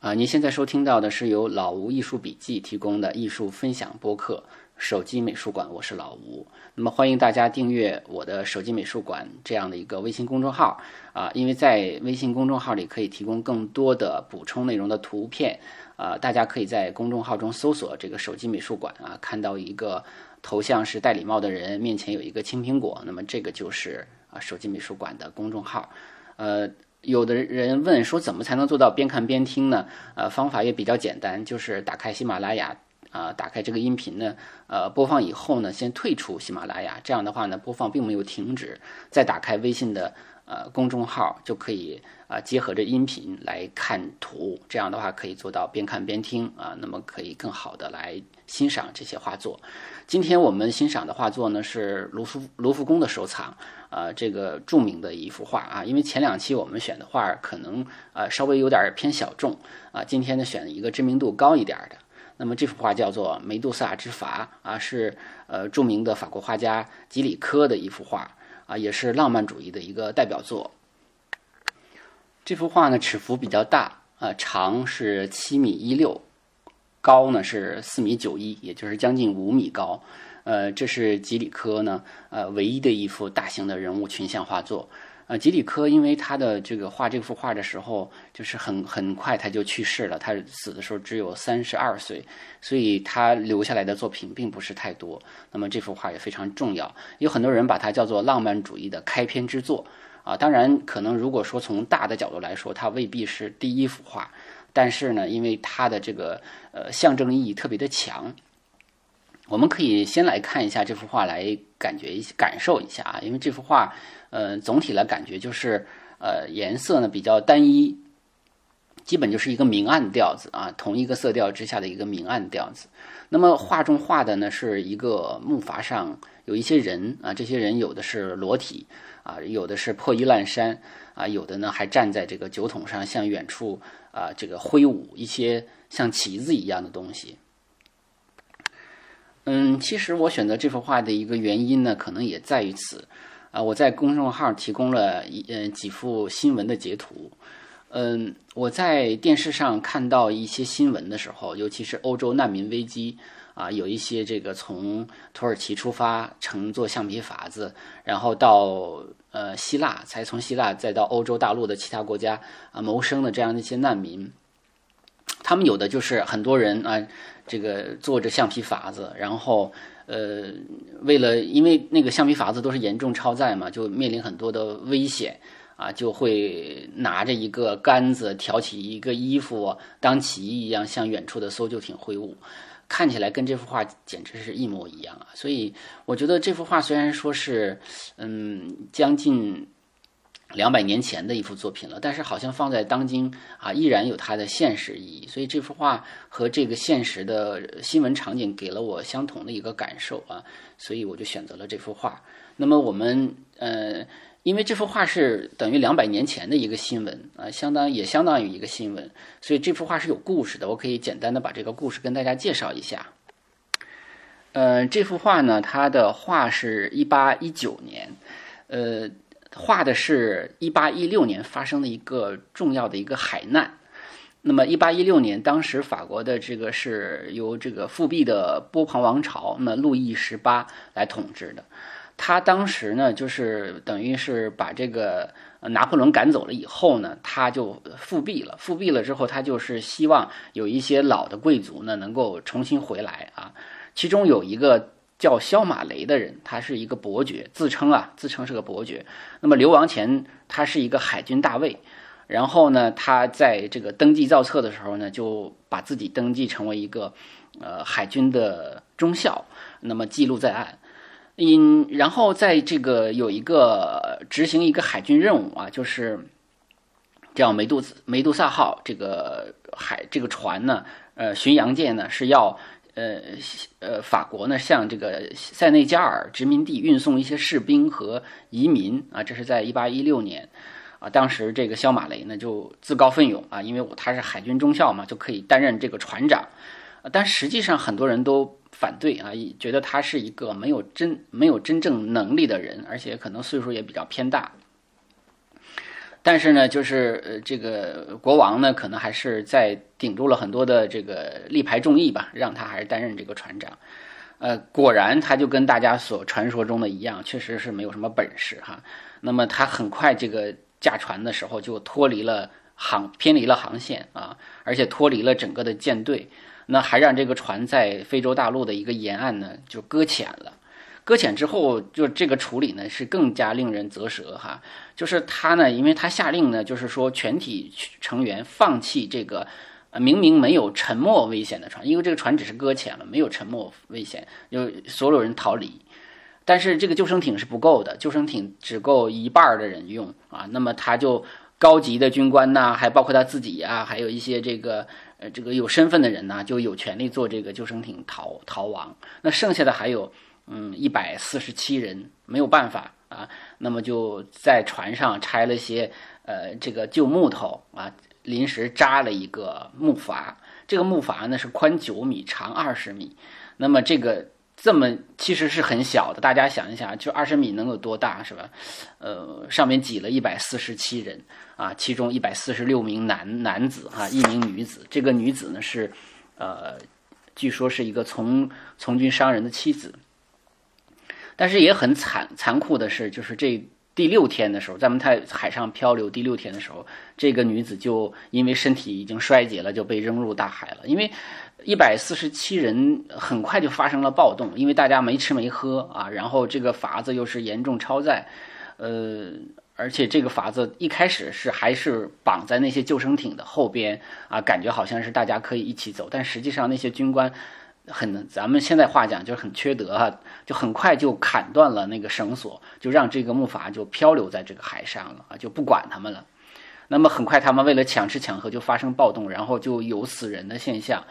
啊，您现在收听到的是由老吴艺术笔记提供的艺术分享播客《手机美术馆》，我是老吴。那么欢迎大家订阅我的“手机美术馆”这样的一个微信公众号啊，因为在微信公众号里可以提供更多的补充内容的图片啊，大家可以在公众号中搜索这个“手机美术馆”啊，看到一个头像是戴礼帽的人，面前有一个青苹果，那么这个就是啊“手机美术馆”的公众号，呃。有的人问说，怎么才能做到边看边听呢？呃，方法也比较简单，就是打开喜马拉雅，啊，打开这个音频呢，呃，播放以后呢，先退出喜马拉雅，这样的话呢，播放并没有停止，再打开微信的呃公众号，就可以啊结合着音频来看图，这样的话可以做到边看边听啊，那么可以更好的来欣赏这些画作。今天我们欣赏的画作呢是卢浮卢浮宫的收藏，呃，这个著名的一幅画啊。因为前两期我们选的画可能呃稍微有点偏小众啊，今天呢选一个知名度高一点的。那么这幅画叫做《梅杜萨之筏》啊，是呃著名的法国画家吉里科的一幅画啊，也是浪漫主义的一个代表作。这幅画呢尺幅比较大啊，长是七米一六。高呢是四米九一，也就是将近五米高。呃，这是吉里科呢，呃，唯一的一幅大型的人物群像画作。呃，吉里科因为他的这个画这幅画的时候，就是很很快他就去世了，他死的时候只有三十二岁，所以他留下来的作品并不是太多。那么这幅画也非常重要，有很多人把它叫做浪漫主义的开篇之作。啊，当然可能如果说从大的角度来说，它未必是第一幅画。但是呢，因为它的这个呃象征意义特别的强，我们可以先来看一下这幅画，来感觉一感受一下啊。因为这幅画，呃，总体来感觉就是呃颜色呢比较单一，基本就是一个明暗调子啊，同一个色调之下的一个明暗调子。那么画中画的呢是一个木筏上有一些人啊，这些人有的是裸体啊，有的是破衣烂衫啊，有的呢还站在这个酒桶上向远处。啊，这个挥舞一些像旗子一样的东西。嗯，其实我选择这幅画的一个原因呢，可能也在于此。啊，我在公众号提供了一嗯几幅新闻的截图。嗯，我在电视上看到一些新闻的时候，尤其是欧洲难民危机啊，有一些这个从土耳其出发，乘坐橡皮筏子，然后到。呃，希腊才从希腊再到欧洲大陆的其他国家啊谋生的这样的一些难民，他们有的就是很多人啊，这个坐着橡皮筏子，然后呃，为了因为那个橡皮筏子都是严重超载嘛，就面临很多的危险啊，就会拿着一个杆子挑起一个衣服当旗一样，向远处的搜救艇挥舞。看起来跟这幅画简直是一模一样啊！所以我觉得这幅画虽然说是，嗯，将近两百年前的一幅作品了，但是好像放在当今啊，依然有它的现实意义。所以这幅画和这个现实的新闻场景给了我相同的一个感受啊，所以我就选择了这幅画。那么我们呃。因为这幅画是等于两百年前的一个新闻啊，相当也相当于一个新闻，所以这幅画是有故事的。我可以简单的把这个故事跟大家介绍一下。呃，这幅画呢，它的画是一八一九年，呃，画的是一八一六年发生的一个重要的一个海难。那么一八一六年，当时法国的这个是由这个复辟的波旁王朝，那路易十八来统治的。他当时呢，就是等于是把这个拿破仑赶走了以后呢，他就复辟了。复辟了之后，他就是希望有一些老的贵族呢能够重新回来啊。其中有一个叫萧马雷的人，他是一个伯爵，自称啊，自称是个伯爵。那么流亡前，他是一个海军大尉。然后呢，他在这个登记造册的时候呢，就把自己登记成为一个呃海军的中校，那么记录在案。嗯，然后在这个有一个执行一个海军任务啊，就是叫梅杜梅杜萨号这个海这个船呢，呃，巡洋舰呢是要呃呃法国呢向这个塞内加尔殖民地运送一些士兵和移民啊，这是在一八一六年啊，当时这个肖马雷呢就自告奋勇啊，因为我他是海军中校嘛，就可以担任这个船长，但实际上很多人都。反对啊，觉得他是一个没有真没有真正能力的人，而且可能岁数也比较偏大。但是呢，就是呃，这个国王呢，可能还是在顶住了很多的这个力排众议吧，让他还是担任这个船长。呃，果然他就跟大家所传说中的一样，确实是没有什么本事哈。那么他很快这个驾船的时候就脱离了航，偏离了航线啊，而且脱离了整个的舰队。那还让这个船在非洲大陆的一个沿岸呢，就搁浅了。搁浅之后，就这个处理呢是更加令人啧舌哈。就是他呢，因为他下令呢，就是说全体成员放弃这个呃明明没有沉没危险的船，因为这个船只是搁浅了，没有沉没危险，就所有人逃离。但是这个救生艇是不够的，救生艇只够一半的人用啊。那么他就高级的军官呐，还包括他自己啊，还有一些这个。呃，这个有身份的人呢，就有权利坐这个救生艇逃逃亡。那剩下的还有，嗯，一百四十七人没有办法啊，那么就在船上拆了些呃这个旧木头啊，临时扎了一个木筏。这个木筏呢是宽九米，长二十米。那么这个。这么其实是很小的，大家想一想，就二十米能有多大，是吧？呃，上面挤了一百四十七人啊，其中一百四十六名男男子哈，一名女子。这个女子呢是，呃，据说是一个从从军商人的妻子。但是也很残残酷的是，就是这第六天的时候，咱们在海上漂流第六天的时候，这个女子就因为身体已经衰竭了，就被扔入大海了，因为。一百四十七人很快就发生了暴动，因为大家没吃没喝啊，然后这个筏子又是严重超载，呃，而且这个筏子一开始是还是绑在那些救生艇的后边啊，感觉好像是大家可以一起走，但实际上那些军官很，咱们现在话讲就是很缺德哈，就很快就砍断了那个绳索，就让这个木筏就漂流在这个海上了啊，就不管他们了。那么很快他们为了抢吃抢喝就发生暴动，然后就有死人的现象。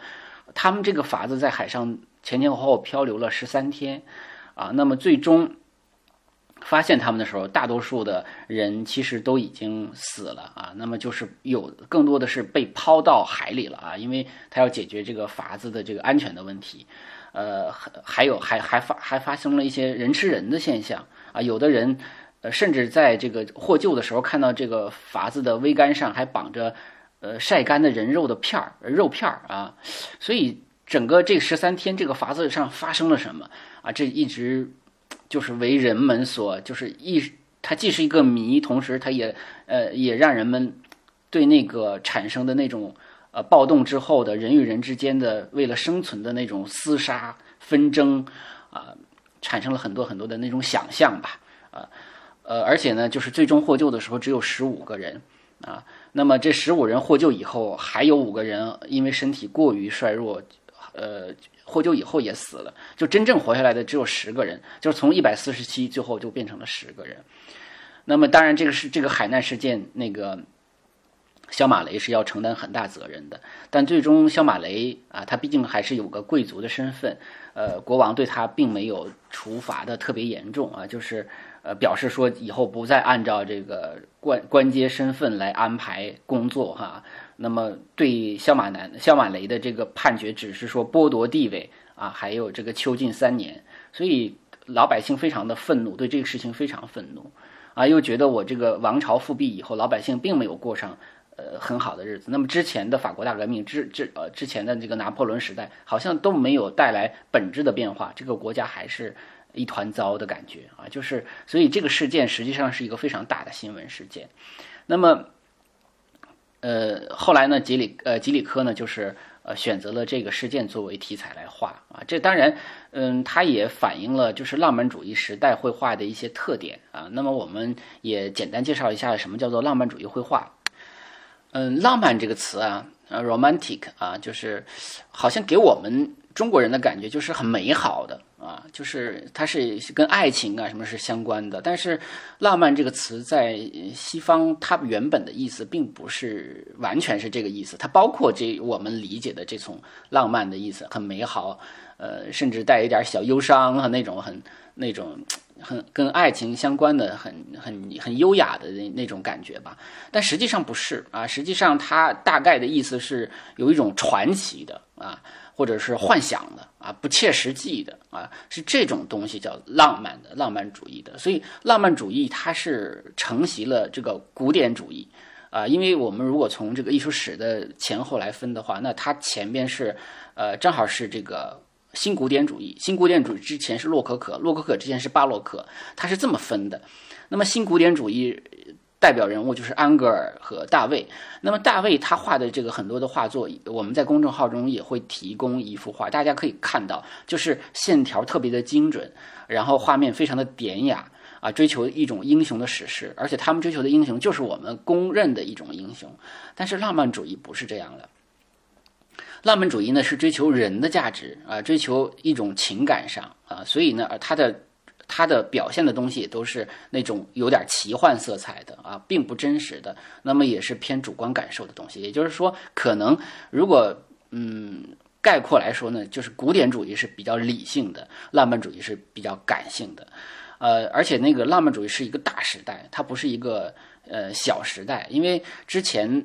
他们这个筏子在海上前前后后漂流了十三天，啊，那么最终发现他们的时候，大多数的人其实都已经死了啊。那么就是有更多的是被抛到海里了啊，因为他要解决这个筏子的这个安全的问题。呃，还有还还发还发生了一些人吃人的现象啊，有的人呃甚至在这个获救的时候看到这个筏子的桅杆上还绑着。呃，晒干的人肉的片儿，肉片儿啊，所以整个这十三天，这个筏子上发生了什么啊？这一直就是为人们所就是一，它既是一个谜，同时它也呃也让人们对那个产生的那种呃暴动之后的人与人之间的为了生存的那种厮杀纷争啊，产生了很多很多的那种想象吧啊呃，而且呢，就是最终获救的时候只有十五个人啊。那么这十五人获救以后，还有五个人因为身体过于衰弱，呃，获救以后也死了。就真正活下来的只有十个人，就是从一百四十七最后就变成了十个人。那么当然，这个是这个海难事件，那个肖马雷是要承担很大责任的。但最终肖马雷啊，他毕竟还是有个贵族的身份，呃，国王对他并没有处罚的特别严重啊，就是。呃，表示说以后不再按照这个官官阶身份来安排工作哈。那么对肖马南、肖马雷的这个判决只是说剥夺地位啊，还有这个囚禁三年。所以老百姓非常的愤怒，对这个事情非常愤怒啊，又觉得我这个王朝复辟以后，老百姓并没有过上呃很好的日子。那么之前的法国大革命之之呃之前的这个拿破仑时代，好像都没有带来本质的变化，这个国家还是。一团糟的感觉啊，就是所以这个事件实际上是一个非常大的新闻事件。那么，呃，后来呢，吉里呃吉里科呢，就是呃选择了这个事件作为题材来画啊。这当然，嗯，它也反映了就是浪漫主义时代绘画的一些特点啊。那么我们也简单介绍一下什么叫做浪漫主义绘画。嗯，浪漫这个词啊，呃，romantic 啊，就是好像给我们中国人的感觉就是很美好的。啊，就是它是跟爱情啊什么是相关的，但是浪漫这个词在西方，它原本的意思并不是完全是这个意思，它包括这我们理解的这种浪漫的意思，很美好，呃，甚至带一点小忧伤啊，那种很那种很跟爱情相关的很很很优雅的那那种感觉吧。但实际上不是啊，实际上它大概的意思是有一种传奇的啊。或者是幻想的啊，不切实际的啊，是这种东西叫浪漫的浪漫主义的。所以浪漫主义它是承袭了这个古典主义啊，因为我们如果从这个艺术史的前后来分的话，那它前边是呃正好是这个新古典主义，新古典主义之前是洛可可，洛可可之前是巴洛克，它是这么分的。那么新古典主义。代表人物就是安格尔和大卫。那么大卫他画的这个很多的画作，我们在公众号中也会提供一幅画，大家可以看到，就是线条特别的精准，然后画面非常的典雅啊，追求一种英雄的史诗，而且他们追求的英雄就是我们公认的一种英雄。但是浪漫主义不是这样的，浪漫主义呢是追求人的价值啊，追求一种情感上啊，所以呢，他的。它的表现的东西都是那种有点奇幻色彩的啊，并不真实的。那么也是偏主观感受的东西。也就是说，可能如果嗯概括来说呢，就是古典主义是比较理性的，浪漫主义是比较感性的。呃，而且那个浪漫主义是一个大时代，它不是一个呃小时代，因为之前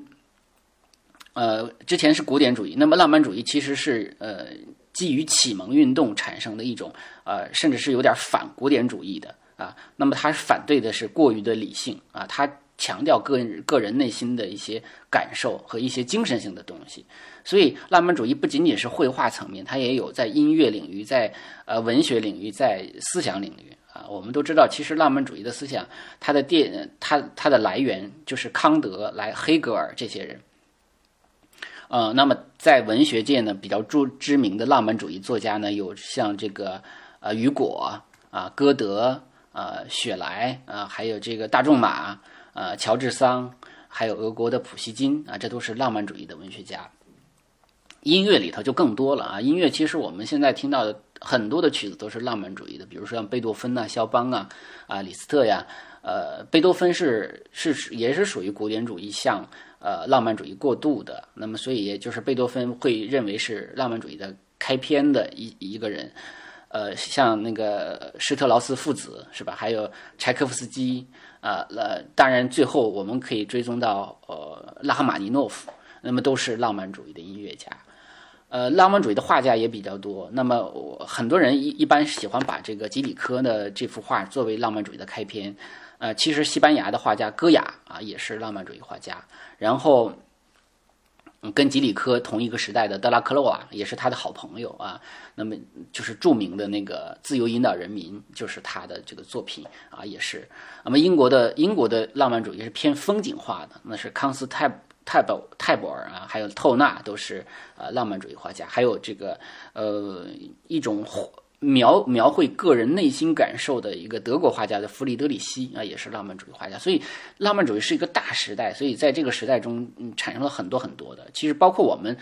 呃之前是古典主义，那么浪漫主义其实是呃。基于启蒙运动产生的一种，呃，甚至是有点反古典主义的啊。那么，他反对的是过于的理性啊，他强调个人个人内心的一些感受和一些精神性的东西。所以，浪漫主义不仅仅是绘画层面，它也有在音乐领域、在呃文学领域、在思想领域啊。我们都知道，其实浪漫主义的思想，它的电，它它的来源就是康德、来黑格尔这些人。呃，那么在文学界呢，比较著知名的浪漫主义作家呢，有像这个呃雨果啊、歌德啊、雪莱啊，还有这个大仲马啊、乔治桑，还有俄国的普希金啊，这都是浪漫主义的文学家。音乐里头就更多了啊，音乐其实我们现在听到的很多的曲子都是浪漫主义的，比如说像贝多芬呐、肖邦啊、啊李斯特呀，呃，贝多芬是是也是属于古典主义像。呃，浪漫主义过度的，那么所以也就是贝多芬会认为是浪漫主义的开篇的一一个人，呃，像那个施特劳斯父子是吧？还有柴可夫斯基，啊，呃，当然最后我们可以追踪到呃拉赫玛尼诺夫，那么都是浪漫主义的音乐家，呃，浪漫主义的画家也比较多。那么我很多人一一般喜欢把这个吉里科的这幅画作为浪漫主义的开篇。呃，其实西班牙的画家戈雅啊，也是浪漫主义画家。然后，跟吉里科同一个时代的德拉克洛瓦也是他的好朋友啊。那么，就是著名的那个《自由引导人民》，就是他的这个作品啊，也是。那么，英国的英国的浪漫主义是偏风景画的，那是康斯泰泰伯泰伯尔啊，还有透纳都是呃浪漫主义画家。还有这个呃一种。描描绘个人内心感受的一个德国画家的弗里德里希啊，也是浪漫主义画家。所以，浪漫主义是一个大时代。所以，在这个时代中，嗯，产生了很多很多的。其实，包括我们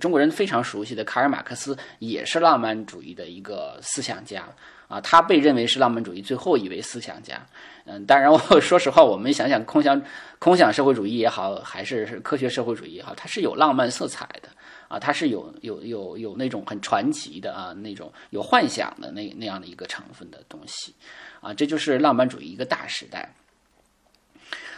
中国人非常熟悉的卡尔马克思，也是浪漫主义的一个思想家啊。他被认为是浪漫主义最后一位思想家。嗯，当然，我 说实话，我们想想空想空想社会主义也好，还是科学社会主义也好，它是有浪漫色彩的。啊，它是有有有有那种很传奇的啊，那种有幻想的那那样的一个成分的东西，啊，这就是浪漫主义一个大时代。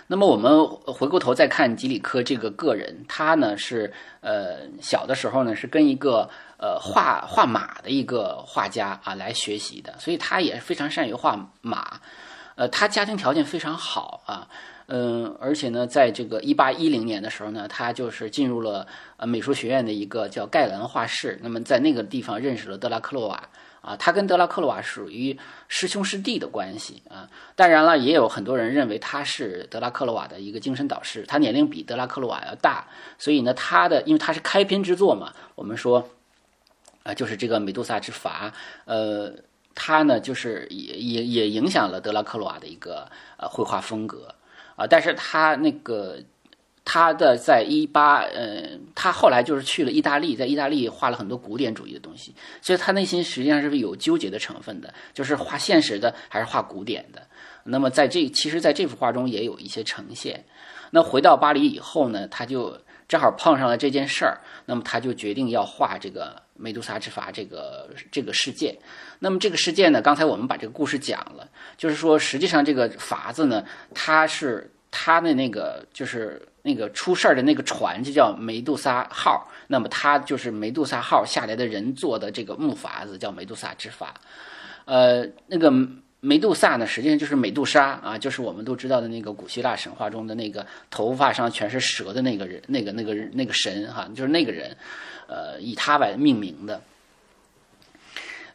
那么我们回过头再看吉里科这个个人，他呢是呃小的时候呢是跟一个呃画画马的一个画家啊来学习的，所以他也是非常善于画马，呃，他家庭条件非常好啊。嗯，而且呢，在这个一八一零年的时候呢，他就是进入了呃美术学院的一个叫盖兰画室。那么在那个地方认识了德拉克洛瓦啊，他跟德拉克洛瓦属于师兄师弟的关系啊。当然了，也有很多人认为他是德拉克洛瓦的一个精神导师。他年龄比德拉克洛瓦要大，所以呢，他的因为他是开篇之作嘛，我们说啊，就是这个美杜莎之筏，呃，他呢就是也也也影响了德拉克洛瓦的一个呃绘画风格。啊，但是他那个他的在一八，呃，他后来就是去了意大利，在意大利画了很多古典主义的东西，所以他内心实际上是有纠结的成分的，就是画现实的还是画古典的。那么在这其实，在这幅画中也有一些呈现。那回到巴黎以后呢，他就。正好碰上了这件事儿，那么他就决定要画这个梅杜莎之筏这个这个事件。那么这个事件呢，刚才我们把这个故事讲了，就是说实际上这个筏子呢，它是它的那个就是那个出事儿的那个船就叫梅杜莎号，那么它就是梅杜莎号下来的人做的这个木筏子叫梅杜莎之筏，呃，那个。梅杜萨呢，实际上就是美杜莎啊，就是我们都知道的那个古希腊神话中的那个头发上全是蛇的那个人，那个那个那个神哈，就是那个人，呃，以他为命名的。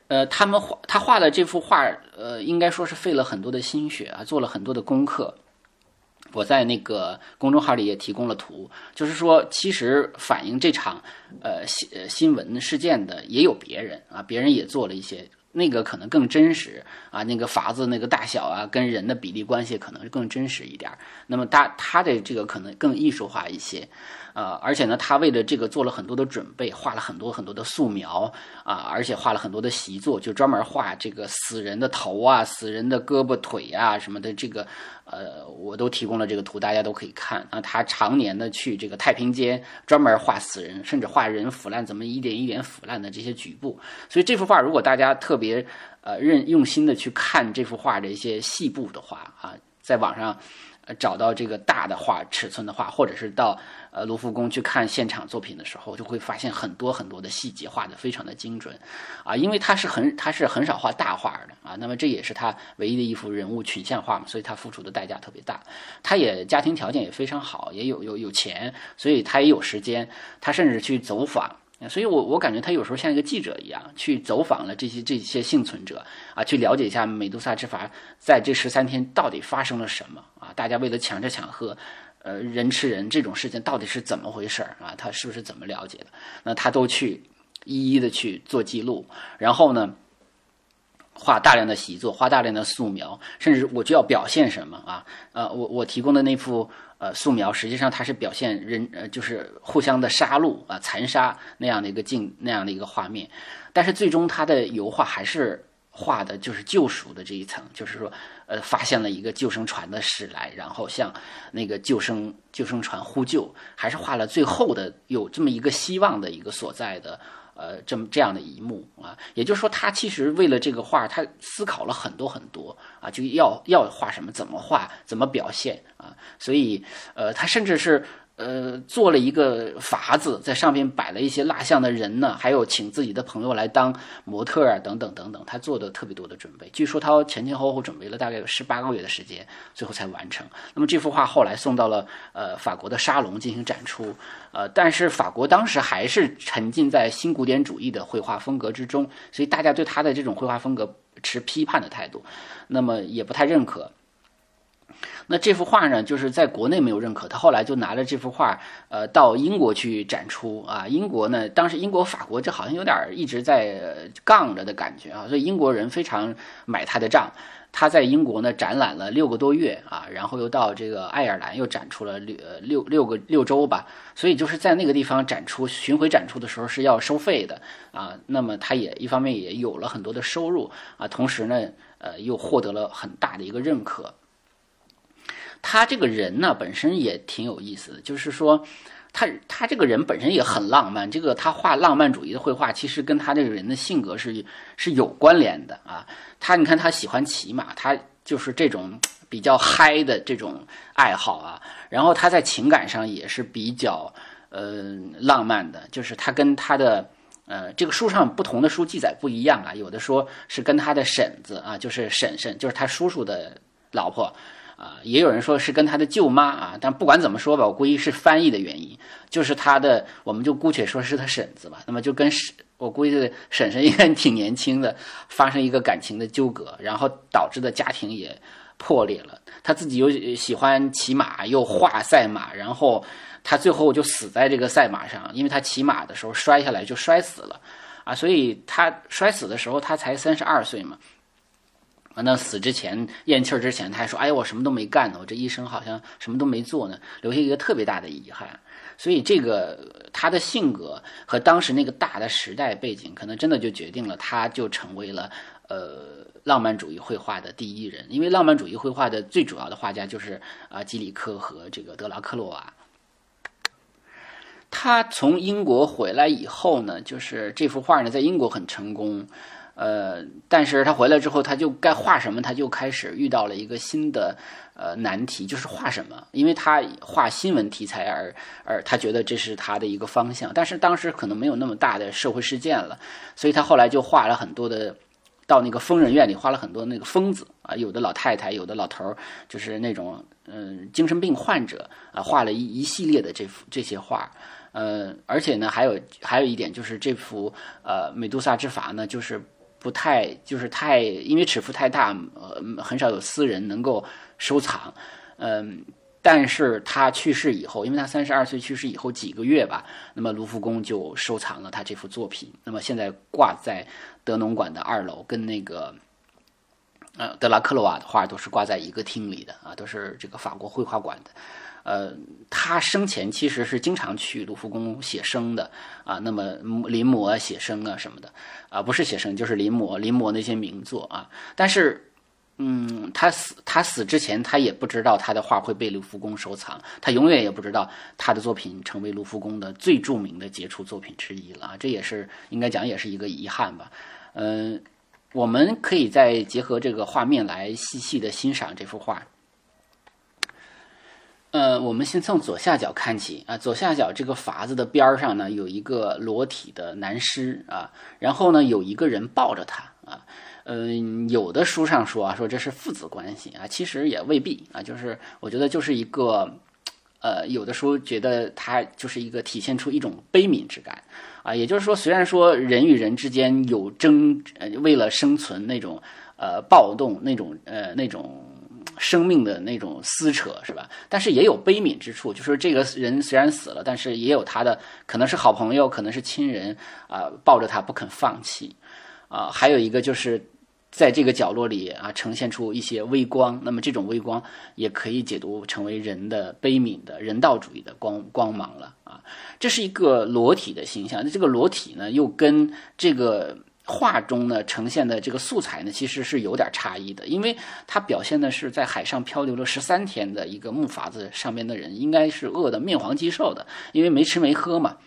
呃，他们画他画的这幅画，呃，应该说是费了很多的心血啊，做了很多的功课。我在那个公众号里也提供了图，就是说，其实反映这场呃新新闻事件的也有别人啊，别人也做了一些。那个可能更真实啊，那个筏子那个大小啊，跟人的比例关系可能更真实一点。那么它它的这个可能更艺术化一些。呃，而且呢，他为了这个做了很多的准备，画了很多很多的素描啊，而且画了很多的习作，就专门画这个死人的头啊、死人的胳膊腿啊什么的。这个，呃，我都提供了这个图，大家都可以看啊。他常年的去这个太平间专门画死人，甚至画人腐烂怎么一点一点腐烂的这些局部。所以这幅画，如果大家特别呃认用心的去看这幅画的一些细部的话啊，在网上。找到这个大的画尺寸的画，或者是到呃卢浮宫去看现场作品的时候，就会发现很多很多的细节画的非常的精准，啊，因为他是很他是很少画大画的啊，那么这也是他唯一的一幅人物群像画嘛，所以他付出的代价特别大。他也家庭条件也非常好，也有有有钱，所以他也有时间，他甚至去走访。所以，我我感觉他有时候像一个记者一样，去走访了这些这些幸存者啊，去了解一下美杜莎之筏在这十三天到底发生了什么？大家为了抢吃抢喝，呃，人吃人这种事情到底是怎么回事啊？他是不是怎么了解的？那他都去一一的去做记录，然后呢，画大量的习作，画大量的素描，甚至我就要表现什么啊？呃，我我提供的那幅。呃，素描实际上它是表现人呃，就是互相的杀戮啊，残杀那样的一个镜那样的一个画面，但是最终他的油画还是画的就是救赎的这一层，就是说，呃，发现了一个救生船的驶来，然后向那个救生救生船呼救，还是画了最后的有这么一个希望的一个所在的。呃，这么这样的一幕啊，也就是说，他其实为了这个画，他思考了很多很多啊，就要要画什么，怎么画，怎么表现啊，所以，呃，他甚至是。呃，做了一个筏子，在上面摆了一些蜡像的人呢，还有请自己的朋友来当模特啊，等等等等，他做的特别多的准备。据说他前前后后准备了大概有十八个月的时间，最后才完成。那么这幅画后来送到了呃法国的沙龙进行展出，呃，但是法国当时还是沉浸在新古典主义的绘画风格之中，所以大家对他的这种绘画风格持批判的态度，那么也不太认可。那这幅画呢，就是在国内没有认可，他后来就拿着这幅画，呃，到英国去展出啊。英国呢，当时英国、法国这好像有点一直在杠着的感觉啊，所以英国人非常买他的账。他在英国呢展览了六个多月啊，然后又到这个爱尔兰又展出了六六六个六周吧。所以就是在那个地方展出巡回展出的时候是要收费的啊。那么他也一方面也有了很多的收入啊，同时呢，呃，又获得了很大的一个认可。他这个人呢，本身也挺有意思的，就是说，他他这个人本身也很浪漫。这个他画浪漫主义的绘画，其实跟他这个人的性格是是有关联的啊。他你看，他喜欢骑马，他就是这种比较嗨的这种爱好啊。然后他在情感上也是比较呃浪漫的，就是他跟他的呃这个书上不同的书记载不一样啊，有的说是跟他的婶子啊，就是婶婶，就是他叔叔的老婆。啊，也有人说是跟他的舅妈啊，但不管怎么说吧，我估计是翻译的原因，就是他的，我们就姑且说是他婶子吧。那么就跟婶，我估计婶婶应该挺年轻的，发生一个感情的纠葛，然后导致的家庭也破裂了。他自己又喜欢骑马，又画赛马，然后他最后就死在这个赛马上，因为他骑马的时候摔下来就摔死了，啊，所以他摔死的时候他才三十二岁嘛。那死之前咽气儿之前，他还说：“哎呀，我什么都没干呢，我这一生好像什么都没做呢，留下一个特别大的遗憾。”所以，这个他的性格和当时那个大的时代背景，可能真的就决定了他就成为了呃浪漫主义绘画的第一人。因为浪漫主义绘画的最主要的画家就是啊基里科和这个德拉克洛瓦。他从英国回来以后呢，就是这幅画呢，在英国很成功，呃，但是他回来之后，他就该画什么，他就开始遇到了一个新的呃难题，就是画什么，因为他画新闻题材而而他觉得这是他的一个方向，但是当时可能没有那么大的社会事件了，所以他后来就画了很多的。到那个疯人院里，画了很多那个疯子啊，有的老太太，有的老头儿，就是那种嗯精神病患者啊，画了一一系列的这幅这些画，呃，而且呢，还有还有一点就是这幅呃美杜莎之筏呢，就是不太就是太因为尺幅太大，呃，很少有私人能够收藏，嗯。但是他去世以后，因为他三十二岁去世以后几个月吧，那么卢浮宫就收藏了他这幅作品。那么现在挂在德农馆的二楼，跟那个呃德拉克罗瓦的画都是挂在一个厅里的啊，都是这个法国绘画馆的。呃，他生前其实是经常去卢浮宫写生的啊，那么临摹写生啊什么的啊，不是写生就是临摹临摹那些名作啊，但是。嗯，他死他死之前，他也不知道他的画会被卢浮宫收藏，他永远也不知道他的作品成为卢浮宫的最著名的杰出作品之一了啊！这也是应该讲，也是一个遗憾吧。嗯，我们可以再结合这个画面来细细的欣赏这幅画。呃，我们先从左下角看起啊，左下角这个筏子的边儿上呢，有一个裸体的男尸啊，然后呢，有一个人抱着他啊。嗯，有的书上说啊，说这是父子关系啊，其实也未必啊。就是我觉得就是一个，呃，有的书觉得他就是一个体现出一种悲悯之感啊。也就是说，虽然说人与人之间有争，为了生存那种呃暴动，那种呃那种生命的那种撕扯，是吧？但是也有悲悯之处，就是这个人虽然死了，但是也有他的可能是好朋友，可能是亲人啊，抱着他不肯放弃啊。还有一个就是。在这个角落里啊，呈现出一些微光，那么这种微光也可以解读成为人的悲悯的人道主义的光光芒了啊。这是一个裸体的形象，这个裸体呢，又跟这个画中呢呈现的这个素材呢，其实是有点差异的，因为它表现的是在海上漂流了十三天的一个木筏子上面的人，应该是饿得面黄肌瘦的，因为没吃没喝嘛。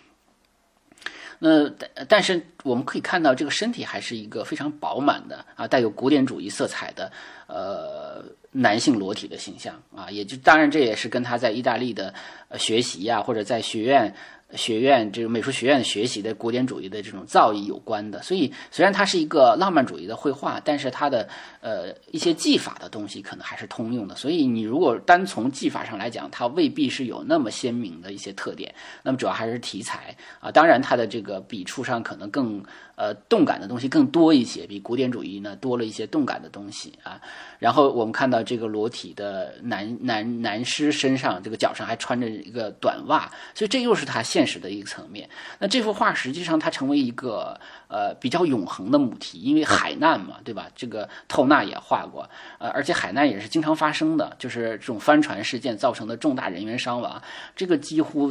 那但但是我们可以看到，这个身体还是一个非常饱满的啊，带有古典主义色彩的呃男性裸体的形象啊，也就当然这也是跟他在意大利的学习呀，或者在学院。学院这个美术学院学习的古典主义的这种造诣有关的，所以虽然它是一个浪漫主义的绘画，但是它的呃一些技法的东西可能还是通用的。所以你如果单从技法上来讲，它未必是有那么鲜明的一些特点。那么主要还是题材啊，当然它的这个笔触上可能更。呃，动感的东西更多一些，比古典主义呢多了一些动感的东西啊。然后我们看到这个裸体的男男男尸身上，这个脚上还穿着一个短袜，所以这又是他现实的一个层面。那这幅画实际上它成为一个呃比较永恒的母题，因为海难嘛，对吧？这个透纳也画过，呃，而且海难也是经常发生的，就是这种帆船事件造成的重大人员伤亡，这个几乎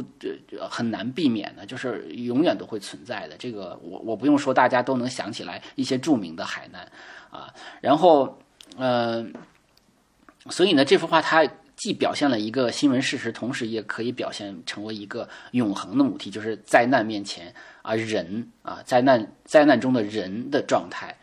很难避免的，就是永远都会存在的。这个我我不用说。大家都能想起来一些著名的海难，啊，然后，呃，所以呢，这幅画它既表现了一个新闻事实，同时也可以表现成为一个永恒的母题，就是灾难面前啊，人啊，灾难灾难中的人的状态。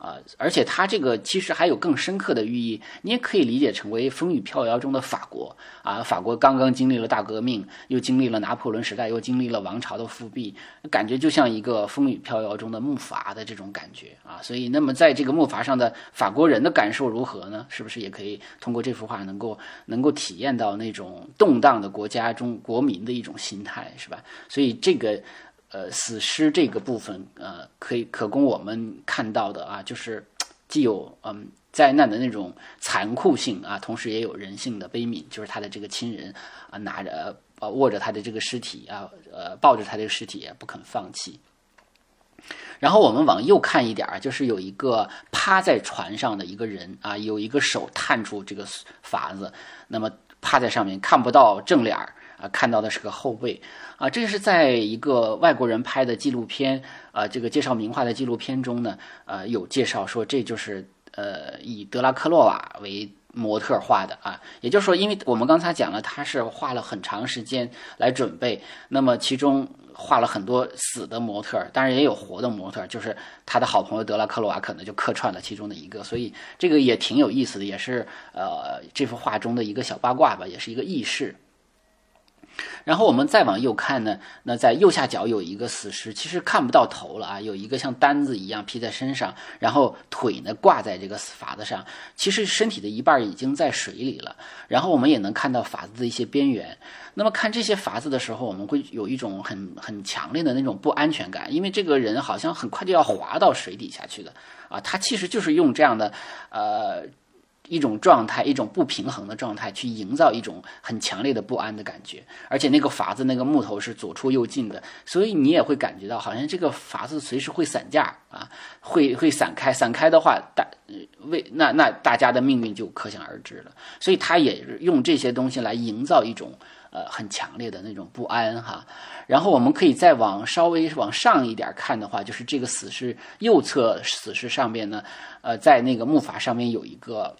啊，而且它这个其实还有更深刻的寓意，你也可以理解成为风雨飘摇中的法国啊。法国刚刚经历了大革命，又经历了拿破仑时代，又经历了王朝的复辟，感觉就像一个风雨飘摇中的木筏的这种感觉啊。所以，那么在这个木筏上的法国人的感受如何呢？是不是也可以通过这幅画能够能够体验到那种动荡的国家中国民的一种心态，是吧？所以这个。呃，死尸这个部分，呃，可以可供我们看到的啊，就是既有嗯灾难的那种残酷性啊，同时也有人性的悲悯，就是他的这个亲人啊，拿着呃握着他的这个尸体啊，呃抱着他的尸体也不肯放弃。然后我们往右看一点，就是有一个趴在船上的一个人啊，有一个手探出这个筏子，那么趴在上面看不到正脸。啊，看到的是个后背，啊，这是在一个外国人拍的纪录片，啊，这个介绍名画的纪录片中呢，呃，有介绍说这就是呃以德拉克洛瓦为模特画的啊，也就是说，因为我们刚才讲了，他是花了很长时间来准备，那么其中画了很多死的模特，当然也有活的模特，就是他的好朋友德拉克洛瓦可能就客串了其中的一个，所以这个也挺有意思的，也是呃这幅画中的一个小八卦吧，也是一个轶事。然后我们再往右看呢，那在右下角有一个死尸，其实看不到头了啊，有一个像单子一样披在身上，然后腿呢挂在这个筏子上，其实身体的一半已经在水里了。然后我们也能看到筏子的一些边缘。那么看这些筏子的时候，我们会有一种很很强烈的那种不安全感，因为这个人好像很快就要滑到水底下去的啊，他其实就是用这样的呃。一种状态，一种不平衡的状态，去营造一种很强烈的不安的感觉。而且那个筏子那个木头是左出右进的，所以你也会感觉到好像这个筏子随时会散架啊，会会散开。散开的话，大为那那大家的命运就可想而知了。所以他也用这些东西来营造一种呃很强烈的那种不安哈。然后我们可以再往稍微往上一点看的话，就是这个死尸右侧死尸上边呢，呃，在那个木筏上面有一个。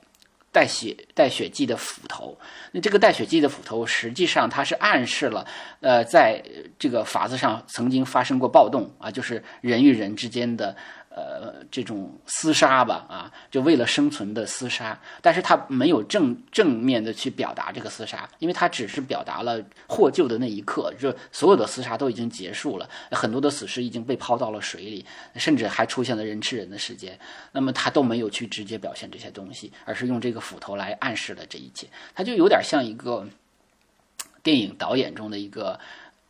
带血带血迹的斧头，那这个带血迹的斧头，实际上它是暗示了，呃，在这个法子上曾经发生过暴动啊，就是人与人之间的。呃，这种厮杀吧，啊，就为了生存的厮杀，但是他没有正正面的去表达这个厮杀，因为他只是表达了获救的那一刻，就所有的厮杀都已经结束了，很多的死尸已经被抛到了水里，甚至还出现了人吃人的事件，那么他都没有去直接表现这些东西，而是用这个斧头来暗示了这一切，他就有点像一个电影导演中的一个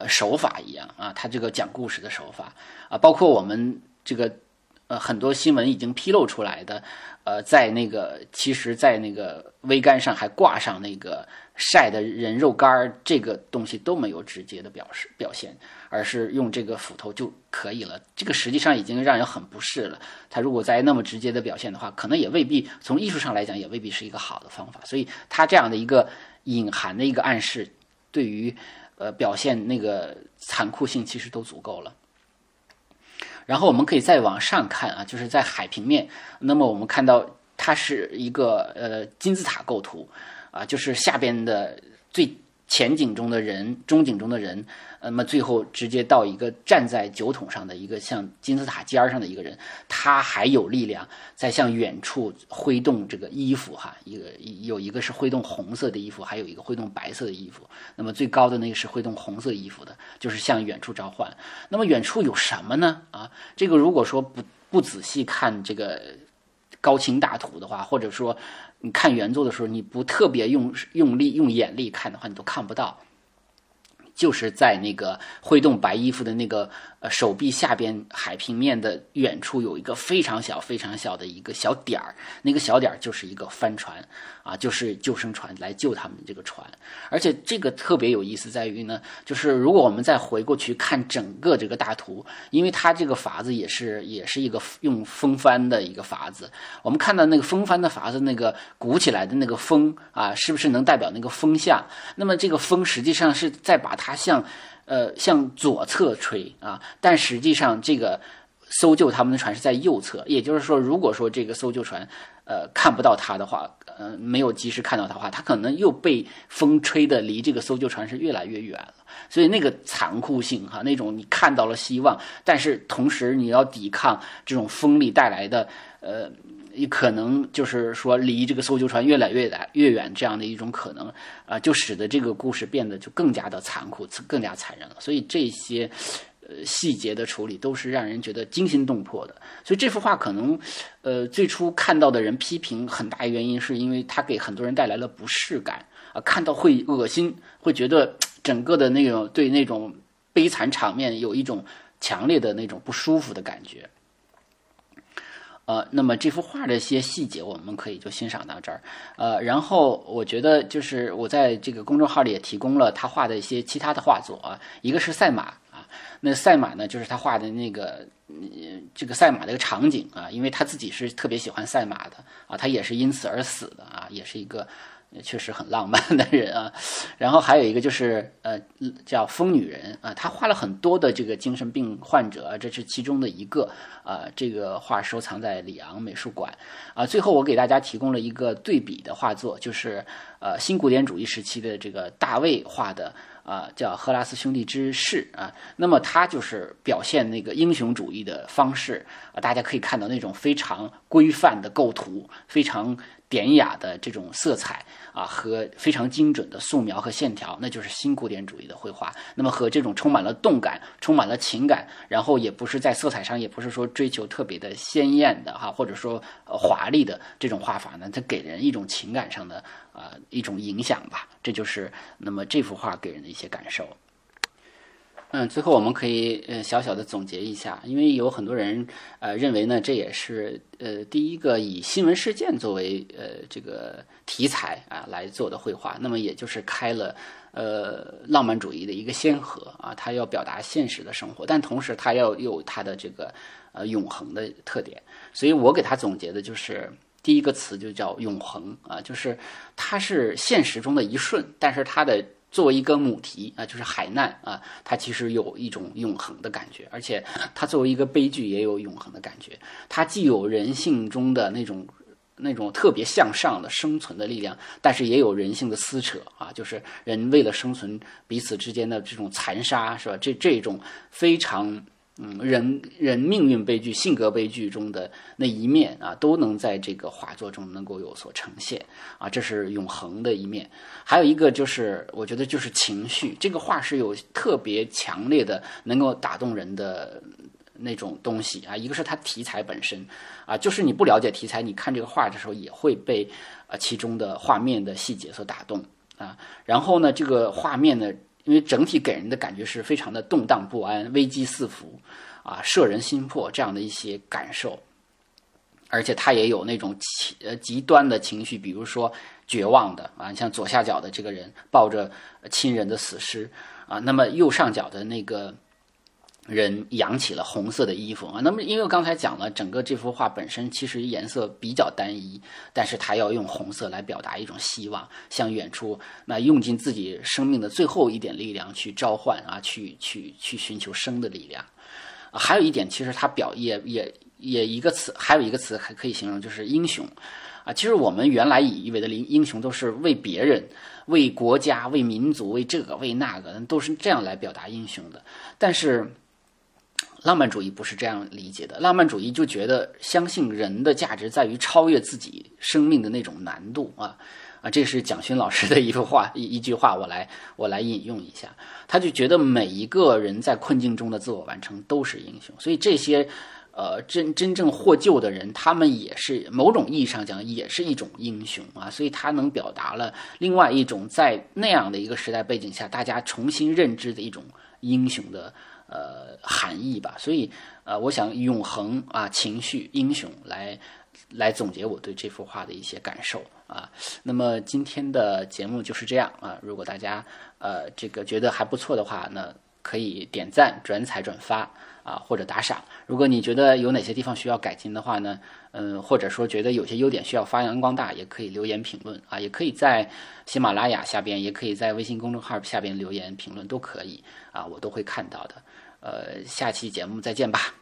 手法一样啊，他这个讲故事的手法。啊，包括我们这个。呃，很多新闻已经披露出来的，呃，在那个，其实，在那个桅杆上还挂上那个晒的人肉干儿，这个东西都没有直接的表示表现，而是用这个斧头就可以了。这个实际上已经让人很不适了。他如果再那么直接的表现的话，可能也未必从艺术上来讲也未必是一个好的方法。所以，他这样的一个隐含的一个暗示，对于呃表现那个残酷性，其实都足够了。然后我们可以再往上看啊，就是在海平面。那么我们看到它是一个呃金字塔构图啊，就是下边的最前景中的人，中景中的人。那么最后直接到一个站在酒桶上的一个像金字塔尖儿上的一个人，他还有力量在向远处挥动这个衣服哈，一个有一个是挥动红色的衣服，还有一个挥动白色的衣服。那么最高的那个是挥动红色衣服的，就是向远处召唤。那么远处有什么呢？啊，这个如果说不不仔细看这个高清大图的话，或者说你看原作的时候，你不特别用用力用眼力看的话，你都看不到。就是在那个挥动白衣服的那个呃手臂下边海平面的远处有一个非常小非常小的一个小点儿，那个小点儿就是一个帆船啊，就是救生船来救他们这个船。而且这个特别有意思在于呢，就是如果我们再回过去看整个这个大图，因为它这个筏子也是也是一个用风帆的一个筏子，我们看到那个风帆的筏子那个鼓起来的那个风啊，是不是能代表那个风向？那么这个风实际上是在把它。它向，呃，向左侧吹啊，但实际上这个搜救他们的船是在右侧，也就是说，如果说这个搜救船，呃，看不到它的话，呃，没有及时看到它的话，它可能又被风吹的离这个搜救船是越来越远了。所以那个残酷性哈，那种你看到了希望，但是同时你要抵抗这种风力带来的，呃。也可能就是说离这个搜救船越来越来越远这样的一种可能啊，就使得这个故事变得就更加的残酷，更加残忍了。所以这些细节的处理都是让人觉得惊心动魄的。所以这幅画可能呃最初看到的人批评很大原因是因为它给很多人带来了不适感啊，看到会恶心，会觉得整个的那种对那种悲惨场面有一种强烈的那种不舒服的感觉。呃，那么这幅画的一些细节，我们可以就欣赏到这儿。呃，然后我觉得就是我在这个公众号里也提供了他画的一些其他的画作，一个是赛马，那赛马呢就是他画的那个这个赛马的一个场景啊，因为他自己是特别喜欢赛马的啊，他也是因此而死的啊，也是一个确实很浪漫的人啊。然后还有一个就是呃叫疯女人啊，他画了很多的这个精神病患者，这是其中的一个啊。这个画收藏在里昂美术馆啊。最后我给大家提供了一个对比的画作，就是呃新古典主义时期的这个大卫画的。啊，叫赫拉斯兄弟之誓啊，那么他就是表现那个英雄主义的方式啊，大家可以看到那种非常规范的构图，非常。典雅的这种色彩啊，和非常精准的素描和线条，那就是新古典主义的绘画。那么和这种充满了动感、充满了情感，然后也不是在色彩上，也不是说追求特别的鲜艳的哈，或者说华丽的这种画法呢，它给人一种情感上的啊一种影响吧。这就是那么这幅画给人的一些感受。嗯，最后我们可以呃小小的总结一下，因为有很多人呃认为呢，这也是呃第一个以新闻事件作为呃这个题材啊来做的绘画，那么也就是开了呃浪漫主义的一个先河啊，它要表达现实的生活，但同时它要有它的这个呃永恒的特点，所以我给它总结的就是第一个词就叫永恒啊，就是它是现实中的一瞬，但是它的。作为一个母题啊，就是海难啊，它其实有一种永恒的感觉，而且它作为一个悲剧也有永恒的感觉。它既有人性中的那种那种特别向上的生存的力量，但是也有人性的撕扯啊，就是人为了生存彼此之间的这种残杀，是吧？这这种非常。嗯，人人命运悲剧、性格悲剧中的那一面啊，都能在这个画作中能够有所呈现啊，这是永恒的一面。还有一个就是，我觉得就是情绪，这个画是有特别强烈的能够打动人的那种东西啊。一个是它题材本身啊，就是你不了解题材，你看这个画的时候也会被啊其中的画面的细节所打动啊。然后呢，这个画面呢。因为整体给人的感觉是非常的动荡不安、危机四伏，啊，摄人心魄这样的一些感受，而且他也有那种极呃极端的情绪，比如说绝望的啊，像左下角的这个人抱着亲人的死尸啊，那么右上角的那个。人扬起了红色的衣服啊，那么因为刚才讲了，整个这幅画本身其实颜色比较单一，但是他要用红色来表达一种希望，向远处那用尽自己生命的最后一点力量去召唤啊，去去去寻求生的力量。还有一点，其实他表也也也一个词，还有一个词还可以形容就是英雄啊。其实我们原来以为的英英雄都是为别人、为国家、为民族、为这个为那个，都是这样来表达英雄的，但是。浪漫主义不是这样理解的，浪漫主义就觉得相信人的价值在于超越自己生命的那种难度啊啊！这是蒋勋老师的一幅话一 一句话，我来我来引用一下，他就觉得每一个人在困境中的自我完成都是英雄，所以这些呃真真正获救的人，他们也是某种意义上讲也是一种英雄啊，所以他能表达了另外一种在那样的一个时代背景下大家重新认知的一种英雄的。呃，含义吧，所以呃，我想永恒啊，情绪英雄来来总结我对这幅画的一些感受啊。那么今天的节目就是这样啊。如果大家呃这个觉得还不错的话，那可以点赞、转采、转发啊，或者打赏。如果你觉得有哪些地方需要改进的话呢，嗯，或者说觉得有些优点需要发扬光大，也可以留言评论啊，也可以在喜马拉雅下边，也可以在微信公众号下边留言评论，都可以啊，我都会看到的。呃，下期节目再见吧。